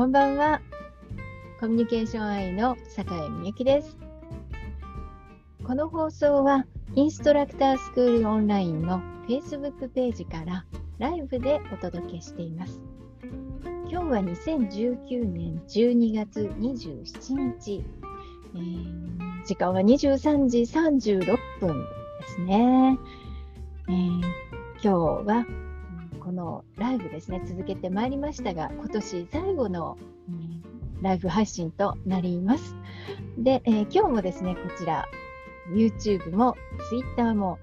こんばんは。コミュニケーション愛の坂井美由です。この放送はインストラクタースクールオンラインの Facebook ページからライブでお届けしています。今日は2019年12月27日、えー、時間は23時36分ですね。えー、今日はこのライブですね続けてまいりましたが今年最後の、うん、ライブ配信となります。で、えー、今日もですねこちら YouTube も Twitter も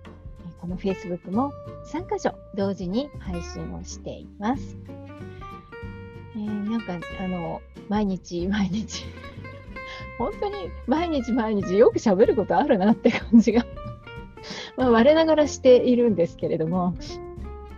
この Facebook も3箇所同時に配信をしています。えー、なんかあの毎日毎日 本当に毎日毎日よく喋ることあるなって感じがまあ、我ながらしているんですけれども、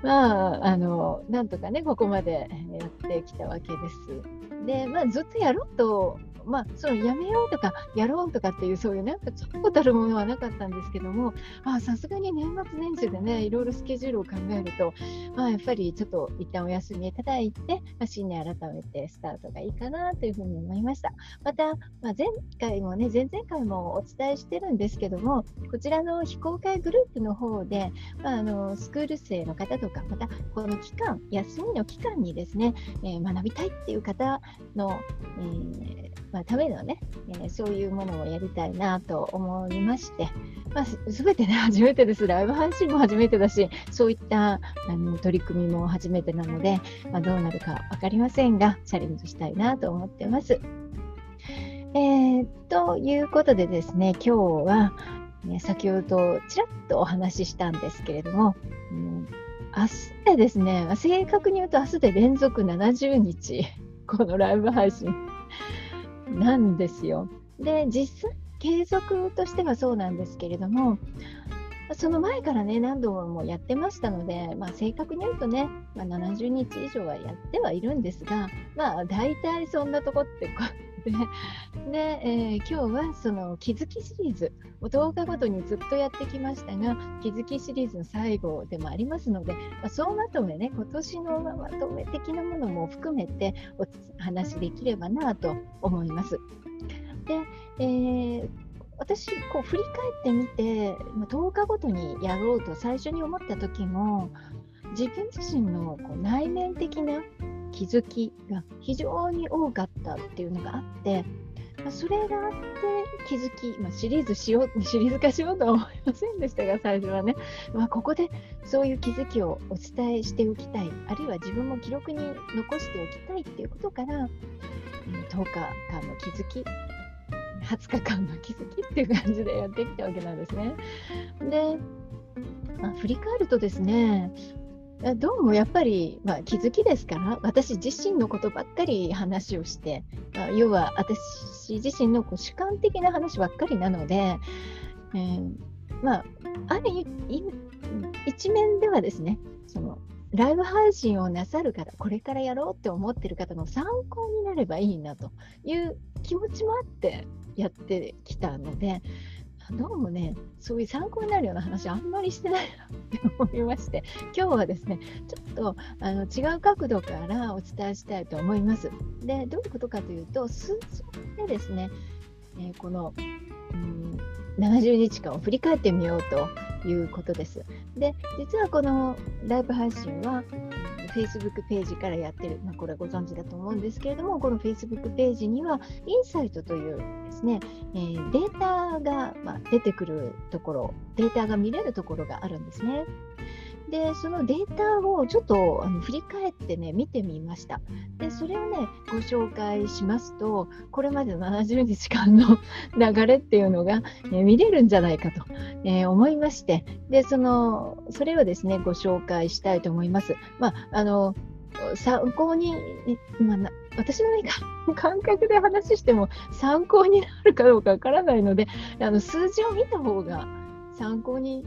まあ、あの、なんとかね、ここまでやってきたわけです。で、まあ、ずっとやろうとまあ、そのやめようとかやろうとかっていうそういうなんかちょっとたるものはなかったんですけどもさすがに年末年始でねいろいろスケジュールを考えると、まあ、やっぱりちょっと一旦お休みいただいて、まあ、新年改めてスタートがいいかなというふうに思いました。また、まあ、前回もね前々回もお伝えしてるんですけどもこちらの非公開グループの方で、まあ、あのスクール生の方とかまたこの期間休みの期間にですね、えー、学びたいっていう方の、えーまあ、ためのね、えー、そういうものをやりたいなと思いまして、まあ、全てね、初めてです。ライブ配信も初めてだし、そういったあの取り組みも初めてなので、まあ、どうなるか分かりませんが、チャレンジしたいなと思ってます。えー、ということでですね、今日は、ね、先ほどちらっとお話ししたんですけれども、うん、明日でですね、正確に言うと明日で連続70日、このライブ配信なんですよ。で実際継続としてはそうなんですけれどもその前からね何度もやってましたので、まあ、正確に言うとね、まあ、70日以上はやってはいるんですがまあ大体そんなとこってで、えー、今日はその気づきシリーズ10日ごとにずっとやってきましたが気づきシリーズの最後でもありますので、まあ、総まとめね今年のまとめ的なものも含めてお話できればなと思います。で、えー私こう振り返ってみて10日ごとにやろうと最初に思った時も自分自身のこう内面的な気づきが非常に多かったっていうのがあって、まあ、それがあって気づき、まあ、シリーズしよう シリーズ化しようとは思いませんでしたが最初はね、まあ、ここでそういう気づきをお伝えしておきたいあるいは自分も記録に残しておきたいっていうことから、10日間の気づき20日間の気づきっていう感じでやってきたわけなんですね。で、まあ、振り返るとですねどうもやっぱり、まあ、気づきですから私自身のことばっかり話をして、まあ、要は私自身のこう主観的な話ばっかりなので、えー、まあある一面ではですねそのライブ配信をなさる方これからやろうって思ってる方の参考になればいいなという気持ちもあってやってきたのでどうもね、そういう参考になるような話あんまりしてないなって思いまして、今日はですね、ちょっとあの違う角度からお伝えしたいと思います。で、どういうことかというと、数字でですね、えー、この、うん、70日間を振り返ってみようということです。で、実はこのライブ配信は、Facebook ページからやってる、まあ、これご存知だと思うんですけれども、このフェイスブックページには、インサイトというですね、えー、データが、まあ、出てくるところ、データが見れるところがあるんですね。でそのデータをちょっとあの振り返ってね見てみましたでそれをねご紹介しますとこれまでの70日間の 流れっていうのが、ね、見れるんじゃないかと、えー、思いましてでそのそれをですねご紹介したいと思います。まああの参考に、まあ、私の、ね、感覚で話しても参考になるかどうかわからないのであの数字を見た方が参考に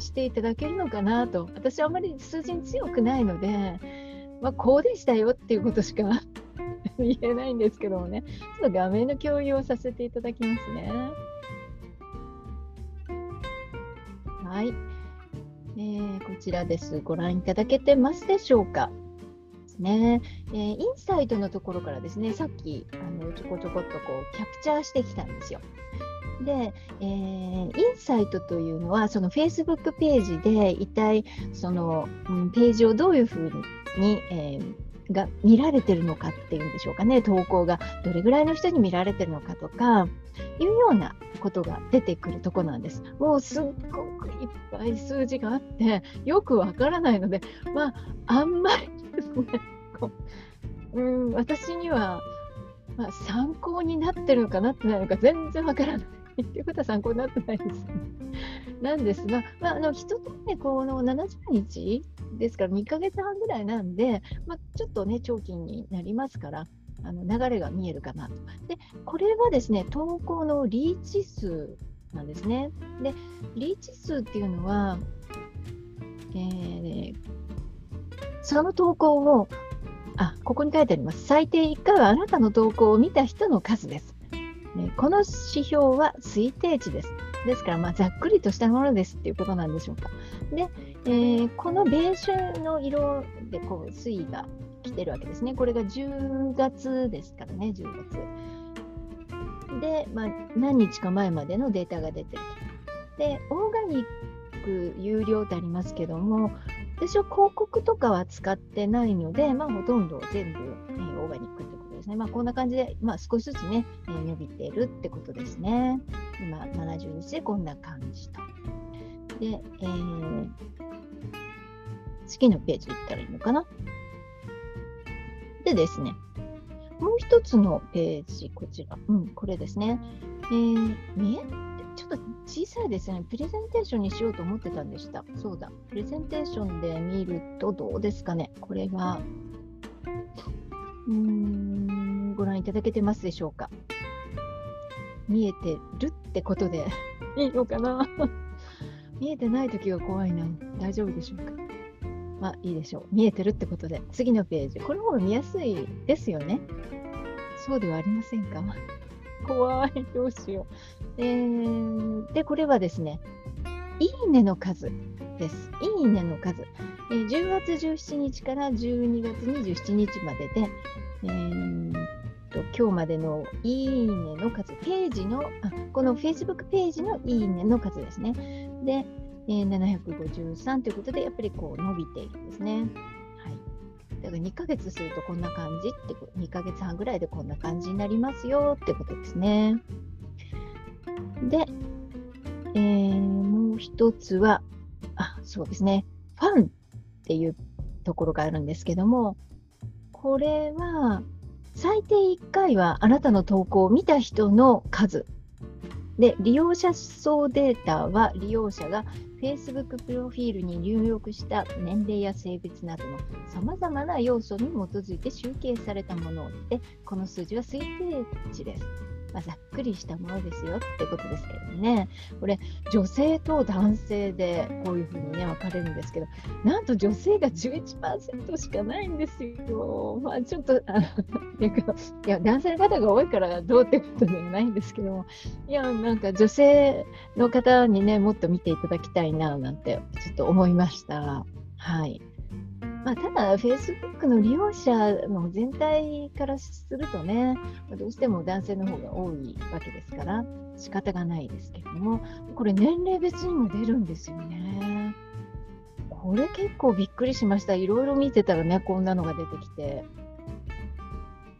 していただけるのかなと。私はあまり数字に強くないので、まあ、こうでしたよっていうことしか 言えないんですけどもね。ちょっと画面の共有をさせていただきますね。はい、えー、こちらです。ご覧いただけてますでしょうか？ね。えー、インサイトのところからですね、さっきあのちょこちょこっとこうキャプチャーしてきたんですよ。で、えー、インサイトというのは、その Facebook ページで一体その、うん、ページをどういうふうに、えー、が見られてるのかっていうんでしょうかね、投稿がどれぐらいの人に見られてるのかとか、いうようなことが出てくるとこなんです。もうすっごくいっぱい数字があって、よくわからないので、まあ、あんまりですね、うん、私には、まあ、参考になってるのかなってないのか全然わからない。っていうことは参考になってないです、ね。なんですが、まあ、あの人とね、この70日ですから2ヶ月半ぐらいなんで、まあ、ちょっとね、長期になりますから、あの流れが見えるかなと。で、これはですね、投稿のリーチ数なんですね。で、リーチ数っていうのは、えー、その投稿を、あ、ここに書いてあります。最低1回はあなたの投稿を見た人の数です。ね、この指標は推定値です。ですから、まあ、ざっくりとしたものですっていうことなんでしょうか。で、えー、このベージュの色でこう水位が来てるわけですね。これが10月ですからね、10月。で、まあ、何日か前までのデータが出てると。で、オーガニック有料ってありますけども、私は広告とかは使ってないので、まあ、ほとんど全部、えー、オーガニックとですね。まあ、こんな感じで、まあ、少しずつね、えー、伸びてるってことですね。今、70日でこんな感じと。で、えー、次のページ行ったらいいのかな？でですね、もう一つのページ、こちら。うん、これですね。えー、見えちょっと小さいですね。プレゼンテーションにしようと思ってたんでした。そうだ。プレゼンテーションで見るとどうですかね？これは、うーん、ご覧いただけてますでしょうか？見えてるってことでいいのかな？見えてないときが怖いな。大丈夫でしょうか？まあいいでしょう。見えてるってことで、次のページ。これの方が見やすいですよね。そうではありませんか？怖い。どうしよう。えー、で、これはですね、いいねの数です。いいねの数。えー、10月17日から12月27日までで、えー、と今日までのいいねの数、ページの、あこの Facebook ページのいいねの数ですね。で、えー、753ということで、やっぱりこう伸びているんですね。はい。だから2ヶ月するとこんな感じって、2ヶ月半ぐらいでこんな感じになりますよってことですね。で、えー、もう一つは、あ、そうですね。ファンっていうところがあるんですけども、これは、最低1回はあなたの投稿を見た人の数。で、利用者層データは利用者が Facebook プロフィールに入力した年齢や性別などのさまざまな要素に基づいて集計されたもので、この数字は推定値です。まあ、ざっくりしたものですよってことですけどね、これ、女性と男性でこういうふうにね、分かれるんですけど、なんと女性が11%しかないんですよ。まあ、ちょっと、あの いや、男性の方が多いからどうってことでもないんですけども、いや、なんか女性の方にね、もっと見ていただきたいな、なんてちょっと思いました。はい。まあ、ただ、Facebook の利用者の全体からするとね、どうしても男性の方が多いわけですから、仕方がないですけれども、これ年齢別にも出るんですよね。これ結構びっくりしました。いろいろ見てたらね、こんなのが出てきて。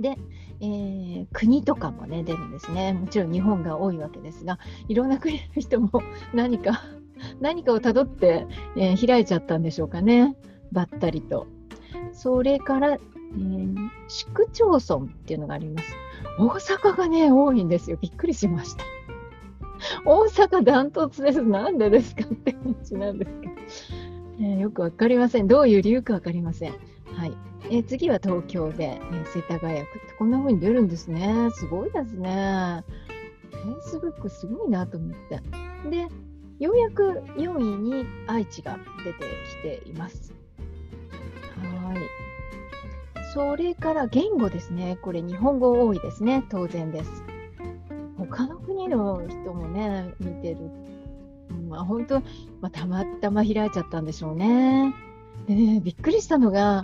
で、えー、国とかもね、出るんですね。もちろん日本が多いわけですが、いろんな国の人も何か、何かをたどって、えー、開いちゃったんでしょうかね。ばったりと。それから、えー、市区町村っていうのがあります。大阪がね、多いんですよ。びっくりしました。大阪ダントツです。なんでですかって話なんですけど、えー、よくわかりません。どういう理由かわかりません。はい。えー、次は東京で、えー、世田谷区ってこんな風に出るんですね。すごいですね。Facebook すごいなと思って。で、ようやく4位に愛知が出てきています。はい。それから言語ですね。これ日本語多いですね。当然です。他の国の人もね、見てる。まあ、本当、まあ、たまたま開いちゃったんでしょうね。でね、びっくりしたのが、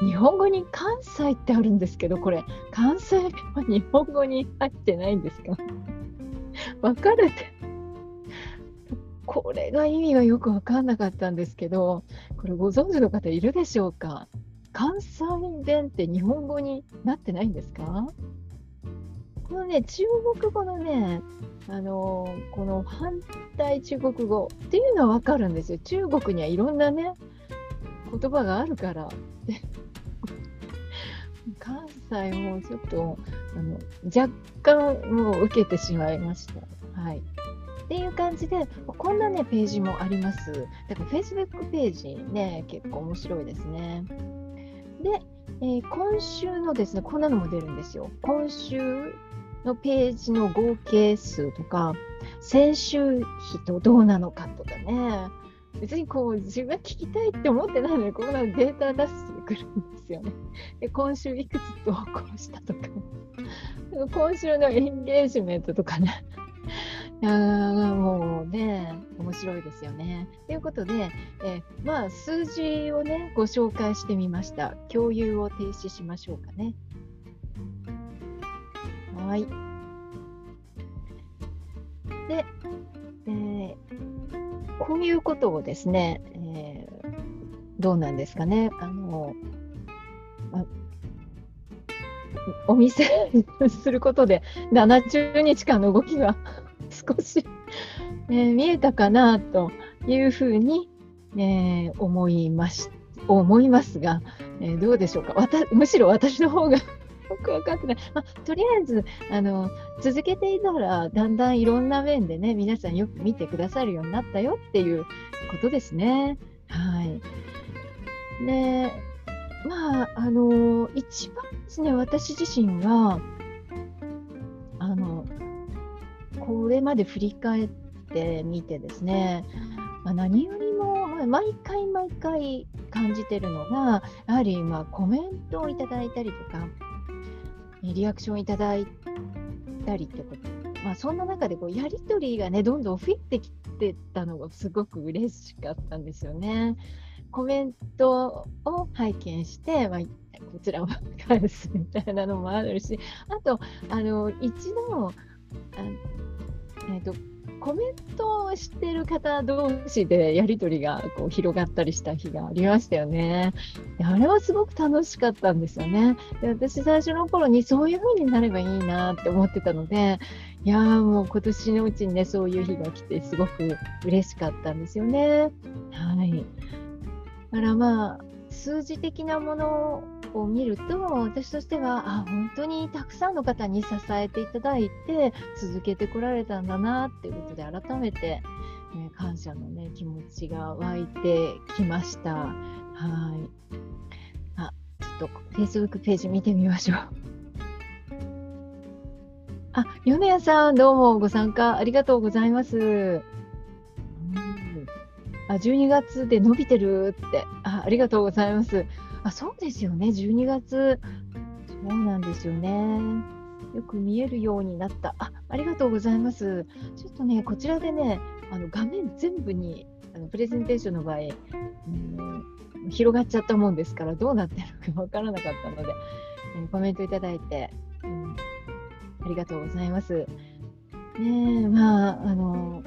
日本語に関西ってあるんですけど、これ、関西は日本語に入ってないんですか？分かれて。これが意味がよく分かんなかったんですけど、これご存知の方いるでしょうか？関西弁って日本語になってないんですか？このね、中国語のね、あの、この反対中国語っていうのは分かるんですよ。中国にはいろんなね、言葉があるから。関西もちょっとあの若干もう受けてしまいました。はい。っていう感じで、こんなね、ページもあります。だから Facebook ページね、結構面白いですね。で、えー、今週のですね、こんなのも出るんですよ。今週のページの合計数とか、先週比とどうなのかとかね、別にこう自分が聞きたいって思ってないのにこんなデータ出してくるんですよね。で今週いくつ投稿したとか今週のエンゲージメントとかねあもうね面白いですよね。ということで、えまあ数字をねご紹介してみました。共有を停止しましょうかね。はい。で、えーこういうことをですね、えー、どうなんですかね。あのお見せ することで70日間の動きが少し、え、見えたかなというふうに、え、思います思いますが、え、どうでしょうかむしろ私の方が よく分かってない。まあ、とりあえずあの続けていたらだんだんいろんな面でね皆さんよく見てくださるようになったよっていうことですね。はい。でまああの一番ですね私自身はこれまで振り返ってみてですね、まあ、何よりも毎回毎回感じてるのがやはりまあコメントをいただいたりとかリアクションいただいたりってこと、まあ、そんな中でこうやり取りがねどんどん増えてきてたのがすごく嬉しかったんですよね。コメントを拝見して、まあ、こちらを返すみたいなのもあるしあとあの一度あ、えーとコメントをしてる方同士でやり取りがこう広がったりした日がありましたよね。あれはすごく楽しかったんですよね。で私最初の頃にそういう風になればいいなって思ってたので、いやーもう今年のうちにね、そういう日が来てすごく嬉しかったんですよね。はい。だからまあ、数字的なものを見ると私としてはあ本当にたくさんの方に支えていただいて続けてこられたんだなっていうことで改めて、えー、感謝の、ね、気持ちが湧いてきました。はいあちょっと Facebook ページ見てみましょう。あ、米谷さん、どうもご参加ありがとうございます。あ、12月で伸びてるってあ、ありがとうございます。あ、そうですよね、12月。そうなんですよね。よく見えるようになった。あ、ありがとうございます。ちょっとね、こちらでね、あの画面全部にあのプレゼンテーションの場合、うん、広がっちゃったもんですから、どうなってるかわからなかったので、えー、コメントいただいて、うん、ありがとうございます。ねまあ、あの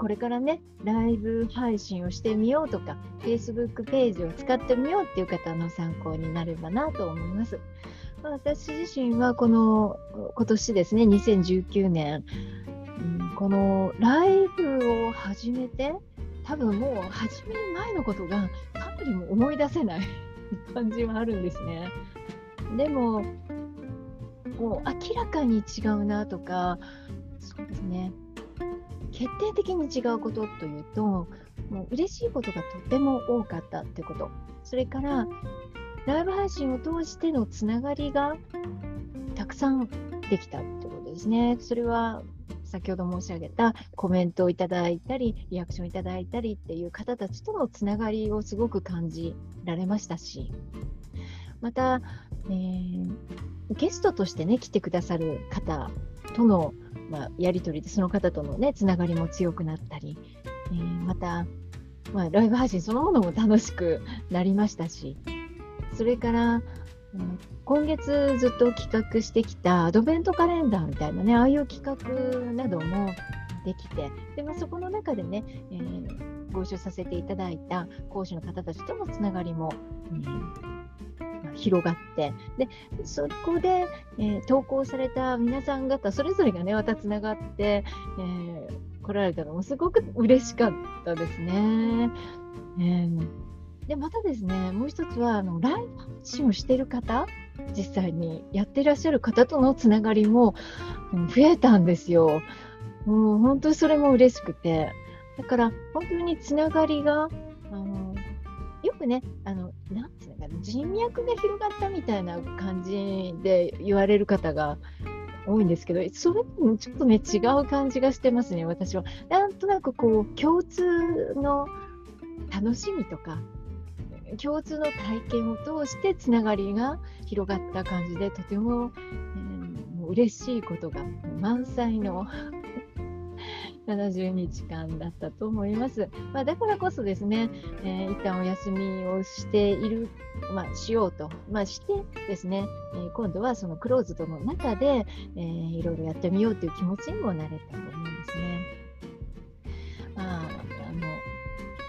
これからね、ライブ配信をしてみようとか、Facebook ページを使ってみようっていう方の参考になればなと思います。私自身はこの今年ですね、2019年、うん、このライブを始めて、多分もう始める前のことがかなりも思い出せない 感じはあるんですね。でも、もう明らかに違うなとか、そうですね、決定的に違うことというともう嬉しいことがとても多かったってこと。それからライブ配信を通してのつながりがたくさんできたってことですね。それは先ほど申し上げたコメントをいただいたりリアクションいただいたりっていう方たちとのつながりをすごく感じられましたしまた、えー、ゲストとしてね来てくださる方とのまあ、やり取りでその方とのねつながりも強くなったり、えー、また、まあ、ライブ配信そのものも楽しくなりましたしそれから、うん、今月ずっと企画してきたアドベントカレンダーみたいなね、ああいう企画などもできて、でまあ、そこの中でね、えー、ご一緒させていただいた講師の方たちとのつながりも、えーまあ、広がってでそこで、えー、投稿された皆さん方それぞれがねまたつながって、えー、来られたのもすごく嬉しかったですね。えー、でまたですねもう一つはあのライブ配信をしている方実際にやっていらっしゃる方とのつながりも増えたんですよ。もう本当にそれも嬉しくて。だから本当につながりが、あのくね、あのなんていうのかな、人脈が広がったみたいな感じで言われる方が多いんですけど、それもちょっとね、違う感じがしてますね、私は。なんとなくこう、共通の楽しみとか、共通の体験を通してつながりが広がった感じで、とても、えー、嬉しいことが満載の70日間だったと思います。まあ、だからこそですね、えー、一旦お休みをしている、まあ、しようと、まあ、してですね、えー、今度はそのクローズドの中で、えー、いろいろやってみようという気持ちにもなれたと思うんですね。まあ、あの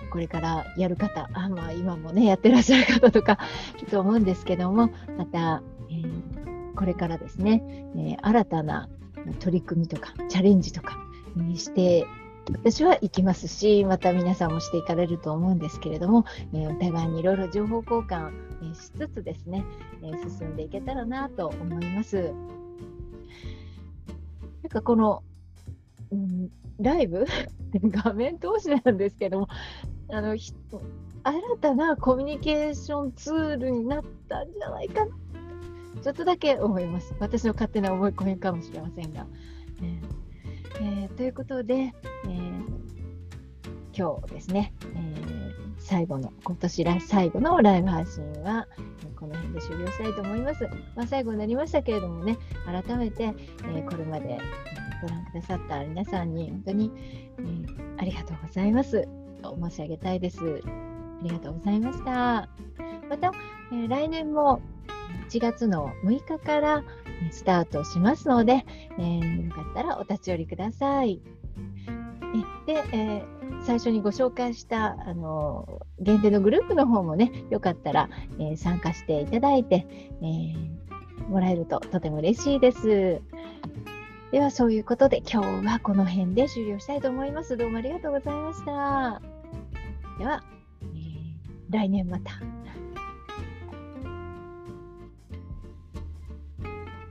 これからやる方、あまあ、今もね、やってらっしゃる方とかいると思うんですけども、また、えー、これからですね、えー、新たな取り組みとかチャレンジとかにして私は行きますし、また皆さんもしていかれると思うんですけれども、えー、お互いにいろいろ情報交換、えしつつですね、え、進んでいけたらなと思います。なんかこの、うん、ライブ？画面通しなんですけども、あの新たなコミュニケーションツールになったんじゃないかな、ちょっとだけ思います。私の勝手な思い込みかもしれませんが。えーえー、ということで、えー、今日ですね、えー、最後の、今年最後のライブ配信は、この辺で終了したいと思います。まあ、最後になりましたけれどもね、改めて、えこれまでご覧くださった皆さんに本当に、えありがとうございますと申し上げたいです。ありがとうございました。また、え来年も1月の6日からスタートしますので、えー、よかったらお立ち寄りください。で、えー、最初にご紹介したあの限定のグループの方もね、よかったら、えー、参加していただいて、え、もらえるととても嬉しいです。では、そういうことで今日はこの辺で終了したいと思います。どうもありがとうございました。では、え来年また。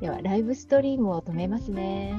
ではライブストリームを止めますね。